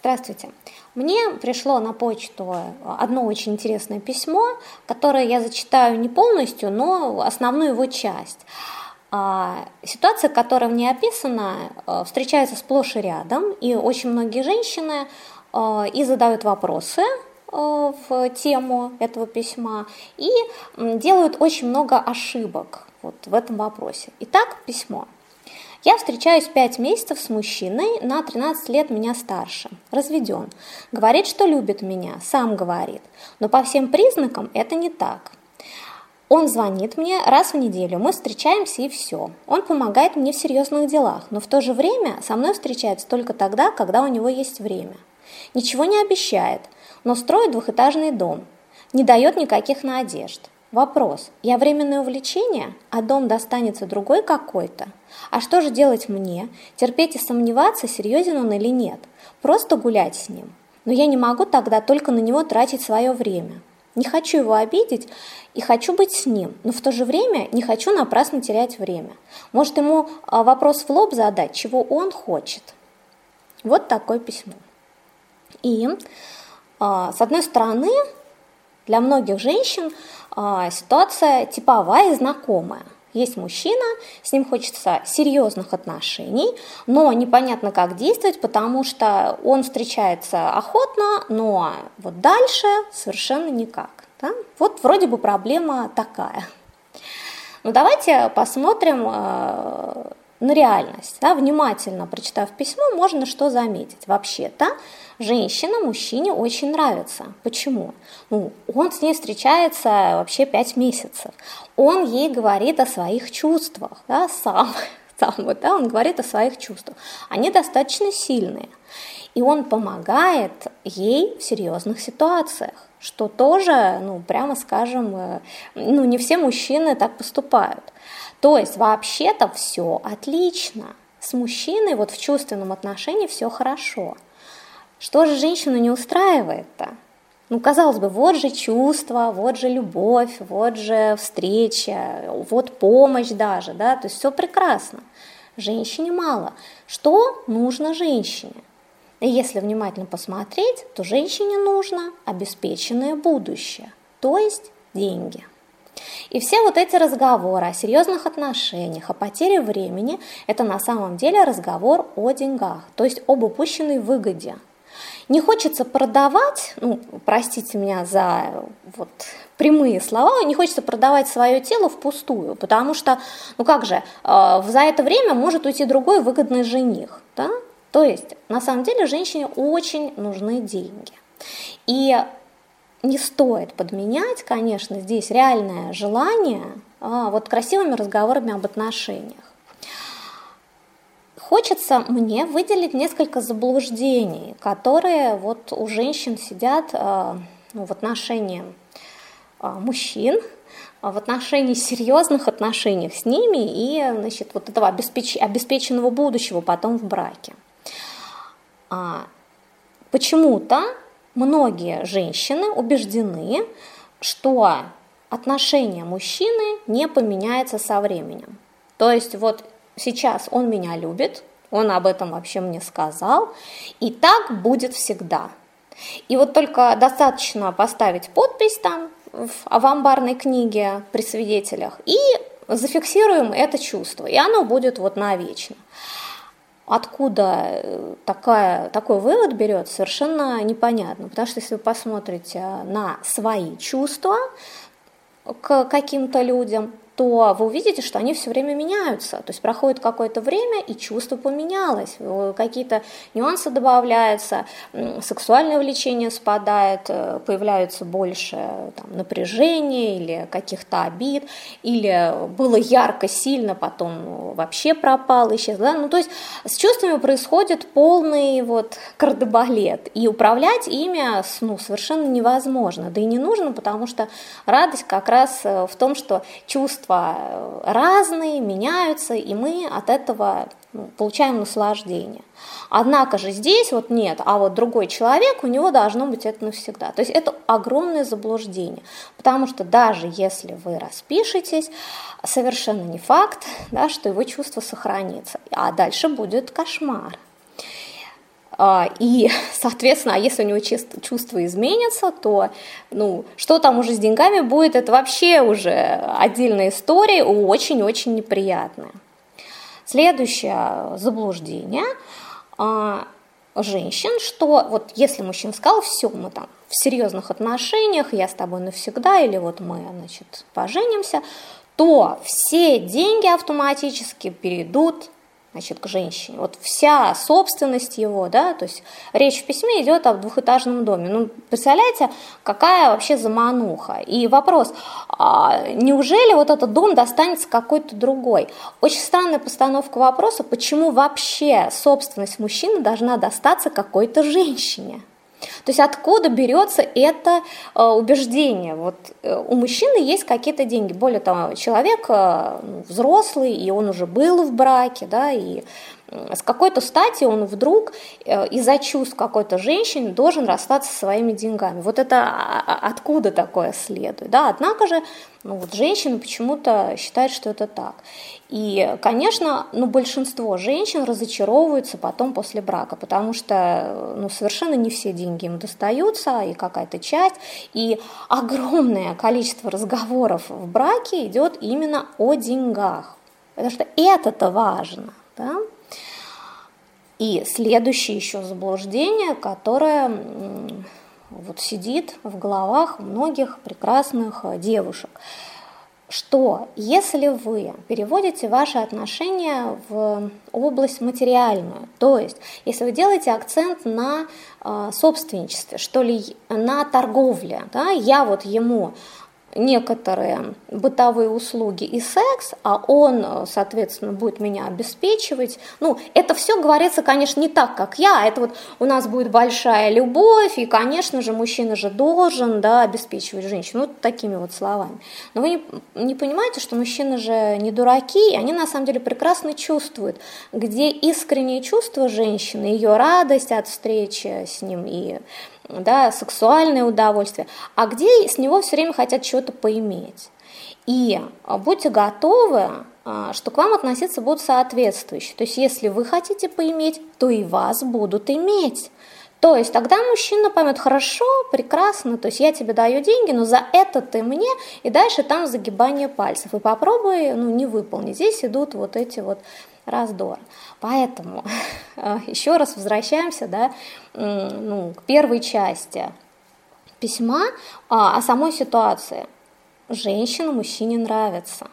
Здравствуйте. Мне пришло на почту одно очень интересное письмо, которое я зачитаю не полностью, но основную его часть. А, ситуация, которая в ней описана, э, встречается сплошь и рядом, и очень многие женщины э, и задают вопросы э, в тему этого письма, и делают очень много ошибок вот в этом вопросе. Итак, письмо. Я встречаюсь 5 месяцев с мужчиной, на 13 лет меня старше, разведен. Говорит, что любит меня, сам говорит. Но по всем признакам это не так. Он звонит мне раз в неделю, мы встречаемся и все. Он помогает мне в серьезных делах, но в то же время со мной встречается только тогда, когда у него есть время. Ничего не обещает, но строит двухэтажный дом. Не дает никаких надежд. Вопрос. Я временное увлечение, а дом достанется другой какой-то? А что же делать мне? Терпеть и сомневаться, серьезен он или нет? Просто гулять с ним. Но я не могу тогда только на него тратить свое время. Не хочу его обидеть и хочу быть с ним, но в то же время не хочу напрасно терять время. Может ему а, вопрос в лоб задать, чего он хочет. Вот такое письмо. И а, с одной стороны, для многих женщин а, ситуация типовая и знакомая. Есть мужчина, с ним хочется серьезных отношений, но непонятно, как действовать, потому что он встречается охотно, но вот дальше совершенно никак. Да? Вот вроде бы проблема такая. Но давайте посмотрим э, на реальность. Да? Внимательно прочитав письмо, можно что заметить. Вообще-то женщина мужчине очень нравится. Почему? Ну, он с ней встречается вообще пять месяцев. Он ей говорит о своих чувствах, да, сам, сам вот, да, он говорит о своих чувствах. Они достаточно сильные. И он помогает ей в серьезных ситуациях, что тоже, ну, прямо скажем, э, ну, не все мужчины так поступают. То есть вообще-то все отлично. С мужчиной вот в чувственном отношении все хорошо. Что же женщину не устраивает-то? Ну, казалось бы, вот же чувство, вот же любовь, вот же встреча, вот помощь даже, да, то есть все прекрасно. Женщине мало. Что нужно женщине? И если внимательно посмотреть, то женщине нужно обеспеченное будущее, то есть деньги. И все вот эти разговоры о серьезных отношениях, о потере времени, это на самом деле разговор о деньгах, то есть об упущенной выгоде – не хочется продавать, ну, простите меня за вот прямые слова, не хочется продавать свое тело впустую, потому что, ну как же, э, за это время может уйти другой выгодный жених, да? То есть, на самом деле, женщине очень нужны деньги. И не стоит подменять, конечно, здесь реальное желание а, вот красивыми разговорами об отношениях. Хочется мне выделить несколько заблуждений, которые вот у женщин сидят э, ну, в отношении э, мужчин, в отношении серьезных отношениях с ними и значит, вот этого обеспеч... обеспеченного будущего потом в браке. А, почему-то многие женщины убеждены, что отношение мужчины не поменяется со временем. То есть вот сейчас он меня любит, он об этом вообще мне сказал, и так будет всегда. И вот только достаточно поставить подпись там в, амбарной книге при свидетелях и зафиксируем это чувство, и оно будет вот навечно. Откуда э, такая, такой вывод берет, совершенно непонятно, потому что если вы посмотрите на свои чувства к каким-то людям, то вы увидите, что они все время меняются. То есть проходит какое-то время, и чувство поменялось, э, какие-то нюансы добавляются, сексуальное влечение спадает, э, появляются больше там, напряжения или каких-то обид, или было ярко, сильно, потом вообще пропало, исчез. Да? Ну, то есть с чувствами происходит полный вот кардебалет, и управлять ими ну, совершенно невозможно, да и не нужно, потому что радость как раз э, в том, что чувство чувства разные, меняются, и мы от этого ну, получаем наслаждение. Однако же здесь вот нет, а вот другой человек, у него должно быть это навсегда. То есть это огромное заблуждение, потому что даже если вы распишетесь, совершенно не факт, да, что его чувство сохранится, а дальше будет кошмар. А, и, соответственно, а если у него чувства изменятся, то ну, что там уже с деньгами будет, это вообще уже отдельная история, очень-очень неприятная. Следующее заблуждение а, женщин, что вот если мужчина сказал, все, мы там в серьезных отношениях, я с тобой навсегда, или вот мы, значит, поженимся, то все деньги автоматически перейдут значит, к женщине. Вот вся собственность его, да, то есть речь в письме идет о двухэтажном доме. Ну, представляете, какая вообще замануха? И вопрос, а неужели вот этот дом достанется какой-то другой? Очень странная постановка вопроса, почему вообще собственность мужчины должна достаться какой-то женщине? То есть откуда берется это э, убеждение? Вот э, у мужчины есть какие-то деньги. Более того, человек э, ну, взрослый, и он уже был в браке, да, и с какой-то стати он вдруг из-за чувств какой-то женщины должен расстаться со своими деньгами. Вот это а, а, откуда такое следует? Да? Однако же ну, вот женщины почему-то считают, что это так. И, конечно, ну, большинство женщин разочаровываются потом после брака, потому что ну, совершенно не все деньги им достаются, и какая-то часть, и огромное количество разговоров в браке идет именно о деньгах, потому что это-то важно. Да? И следующее еще заблуждение, которое вот сидит в головах многих прекрасных девушек – что если вы переводите ваши отношения в область материальную, то есть если вы делаете акцент на э, собственничестве, что ли, на торговле, да, я вот ему некоторые бытовые услуги и секс, а он, соответственно, будет меня обеспечивать. Ну, это все говорится, конечно, не так, как я. Это вот у нас будет большая любовь, и, конечно же, мужчина же должен да, обеспечивать женщину. Вот такими вот словами. Но вы не, не понимаете, что мужчины же не дураки, и они на самом деле прекрасно чувствуют, где искренние чувства женщины, ее радость от встречи с ним и да, сексуальное удовольствие, а где с него все время хотят что-то поиметь. И а, будьте готовы, а, что к вам относиться будут соответствующие. То есть, если вы хотите поиметь, то и вас будут иметь. То есть тогда мужчина поймет, хорошо, прекрасно, то есть я тебе даю деньги, но за это ты мне, и дальше там загибание пальцев. И попробуй ну, не выполнить. Здесь идут вот эти вот раздор. Поэтому еще раз возвращаемся да, ну, к первой части письма а, о самой ситуации. Женщина мужчине нравится.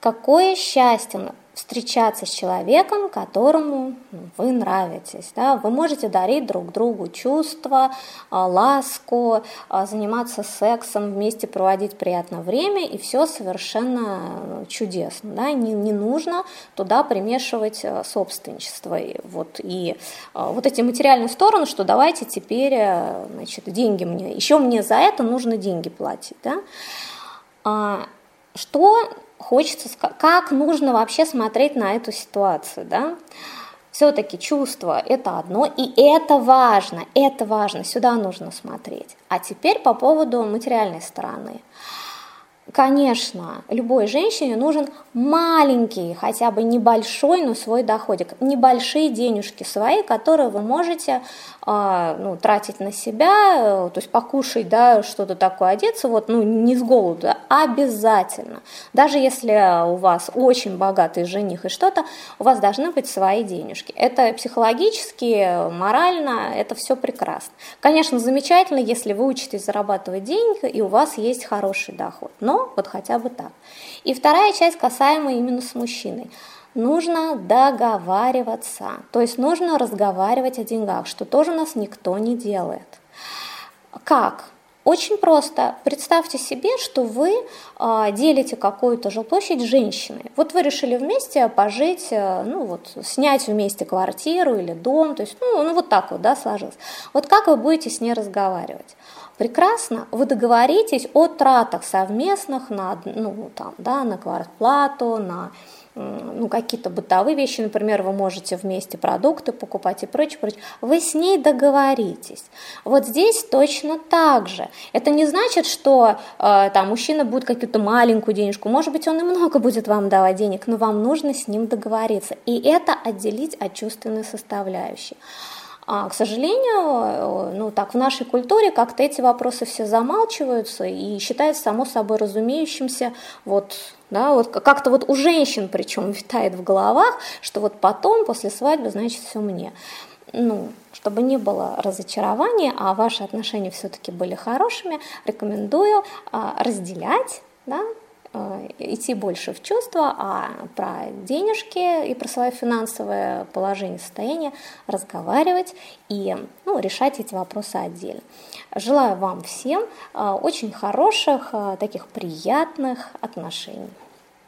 Какое счастье встречаться с человеком, которому вы нравитесь. Да? Вы можете дарить друг другу чувства, а, ласку, а, заниматься сексом, вместе проводить приятное время, и все совершенно э, чудесно. Да? Не, не нужно туда примешивать э, собственничество. И вот, и а, вот эти материальные стороны, что давайте теперь э, значит, деньги мне, еще мне за это нужно деньги платить. Да? Что хочется, как нужно вообще смотреть на эту ситуацию, да? Все-таки чувство – это одно, и это важно, это важно, сюда нужно смотреть. А теперь по поводу материальной стороны. Конечно, любой женщине нужен маленький, хотя бы небольшой, но свой доходик, небольшие денежки свои, которые вы можете э, ну, тратить на себя, э, то есть покушать, да, что-то такое, одеться, вот, ну, не с голоду, обязательно. Даже если у вас очень богатый жених и что-то, у вас должны быть свои денежки. Это психологически, морально, это все прекрасно. Конечно, замечательно, если вы учитесь зарабатывать деньги и у вас есть хороший доход, но вот хотя бы так. И вторая часть касаемая именно с мужчиной. Нужно договариваться, то есть нужно разговаривать о деньгах, что тоже нас никто не делает. Как? Очень просто. Представьте себе, что вы э, делите какую-то жилплощадь с женщиной. Вот вы решили вместе пожить, э, ну вот, снять вместе квартиру или дом, то есть, ну, ну вот так вот, да, сложилось. Вот как вы будете с ней разговаривать? Прекрасно, вы договоритесь о тратах совместных на, ну, там, да, на квартплату, на ну, какие-то бытовые вещи, например, вы можете вместе продукты покупать и прочее, прочее. Вы с ней договоритесь. Вот здесь точно так же. Это не значит, что э, там мужчина будет какую-то маленькую денежку, может быть, он и много будет вам давать денег, но вам нужно с ним договориться. И это отделить от чувственной составляющей. А, к сожалению, ну так, в нашей культуре как-то эти вопросы все замалчиваются и считается само собой разумеющимся, вот да, вот как-то вот у женщин причем витает в головах, что вот потом, после свадьбы, значит, все мне. Ну, чтобы не было разочарования, а ваши отношения все-таки были хорошими, рекомендую а, разделять, да, Э, идти больше в чувства, а про денежки и про свое финансовое положение, состояние разговаривать и ну, решать эти вопросы отдельно. Желаю вам всем э, очень хороших, э, таких приятных отношений.